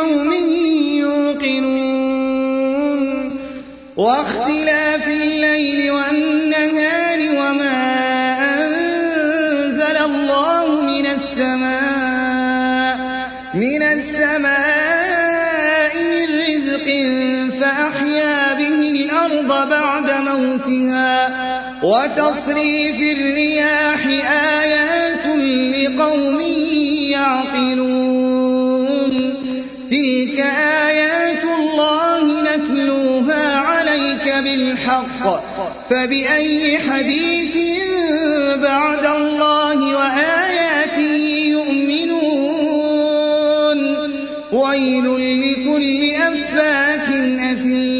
لقوم يوقنون واختلاف الليل والنهار وما أنزل الله من السماء من السماء من رزق فأحيا به الأرض بعد موتها وتصريف الرياح آيات لقوم يعقلون بالحق فبأي حديث بعد الله وآياته يؤمنون؟ ويل لكل أفاك أثيم.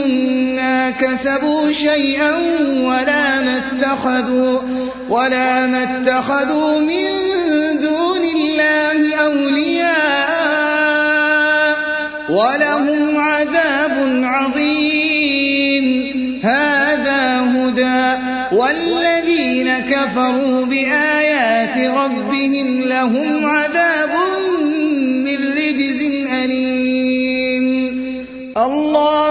شيئا ولا ما اتخذوا ولا ما اتخذوا من دون الله أولياء ولهم عذاب عظيم. هذا هدى. والذين كفروا بآيات ربهم لهم عذاب من رجز أليم. الله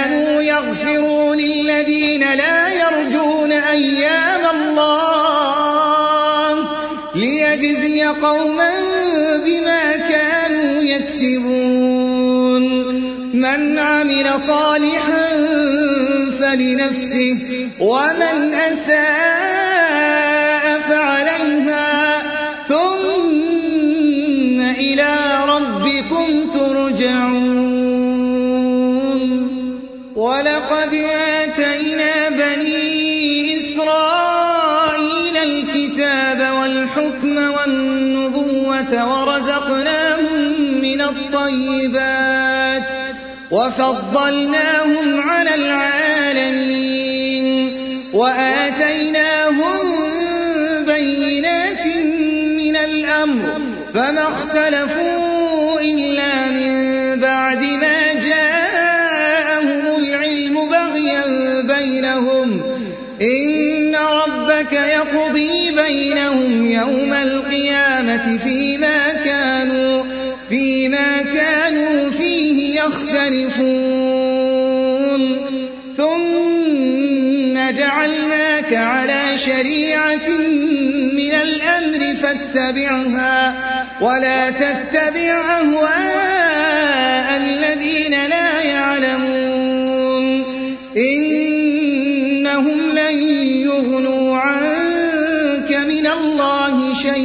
للذين لا يرجون أيام الله ليجزي قوما بما كانوا يكسبون. من عمل صالحا فلنفسه ومن أساء ولقد آتينا بني إسرائيل الكتاب والحكم والنبوة ورزقناهم من الطيبات وفضلناهم على العالمين وآتيناهم بينات من الأمر فما اختلفوا يوم القيامة فيما كانوا فيما كانوا فيه يختلفون. ثم جعلناك على شريعة من الأمر فاتبعها ولا تتبع أهواء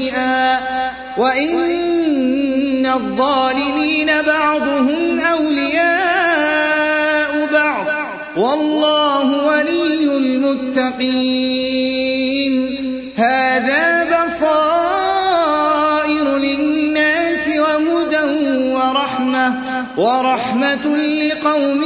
شيئا وإن الظالمين بعضهم أولياء بعض. والله ولي المتقين. هذا بصائر للناس وهدى ورحمة. ورحمة لِّقَوْمٍ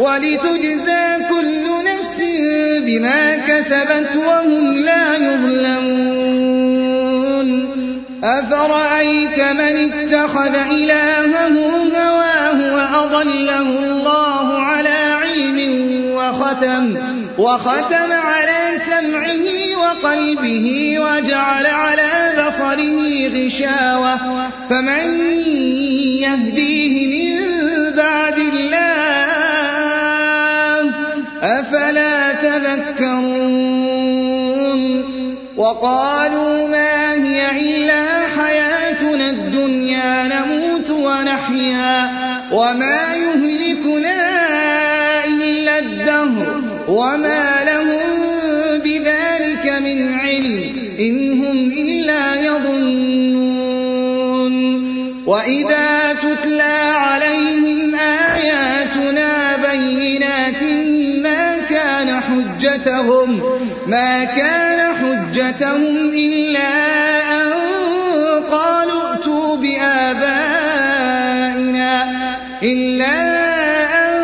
وَلِتُجْزَىٰ كُلُّ نَفْسٍ بِمَا كَسَبَتْ وَهُمْ لَا يُظْلَمُونَ. أَفَرَأَيْتَ مَنِ اتَّخَذَ إِلَٰهَهُ هَوَاهُ وَأَضَلَّهُ اللَّهُ عَلَىٰ عِلْمٍ وَخَتَمَ وختم عَلَىٰ سَمْعِهِ وَقَلْبِهِ وَجَعَلَ عَلَىٰ بَصَرِهِ غِشَاوَةً. فَمَن يَهْدِيهِ مِن وَقَالُوا مَا هِيَ إِلَّا حَيَاتُنَا الدُّنْيَا نَمُوتُ وَنَحْيَا. وَمَا يُهْلِكُنَا إِلَّا الدَّهْرُ. وَمَا لَهُم بِذَٰلِكَ مِنْ عِلْمٍ ۖ إِنْ هُمْ إِلَّا يَظُنُّونَ. وَإِذَا تُتْلَىٰ عَلَيْهِمْ آيَاتُنَا بَيِّنَاتٍ مَّا كَانَ حُجَّتَهُمْ إِلَّا أَن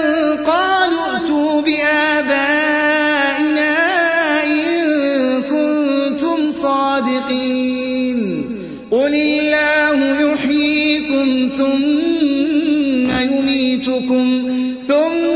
قَالُوا ائْتُوا بِآبَائِنَا إِن كُنتُمْ صَادِقِينَ. قُلِ اللَّهُ يُحْيِيكُمْ ثُمَّ يُمِيتُكُمْ ثُمَّ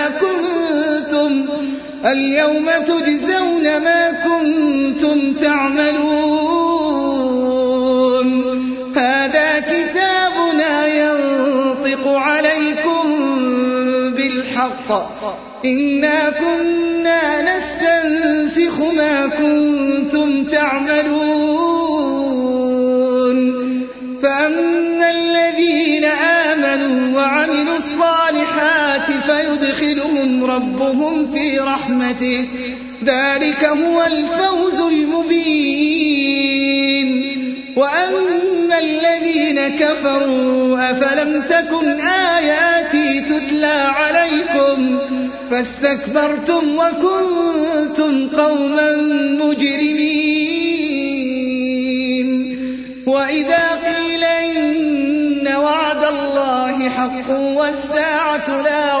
كُنتُمْ تَعْمَلُونَ. هَٰذَا كِتَابُنَا يَنطِقُ عَلَيْكُم بِالْحَقِّ ۚ. إِنَّا كُنَّا نَسْتَنسِخُ مَا كُنتُمْ تَعْمَلُونَ. رَبُّهُمْ فِي رَحْمَتِهِ ۚ. ذَٰلِكَ هُوَ الْفَوْزُ الْمُبِينُ. وَأَمَّا الَّذِينَ كَفَرُوا أَفَلَمْ تَكُنْ آيَاتِي تُتْلَىٰ عَلَيْكُمْ؟ فَاسْتَكْبَرْتُمْ وَكُنتُمْ قَوْمًا مُّجْرِمِينَ. وَإِذَا قِيلَ إِنَّ وَعْدَ اللَّهِ حَقٌّ وَالسَّاعَةُ لَا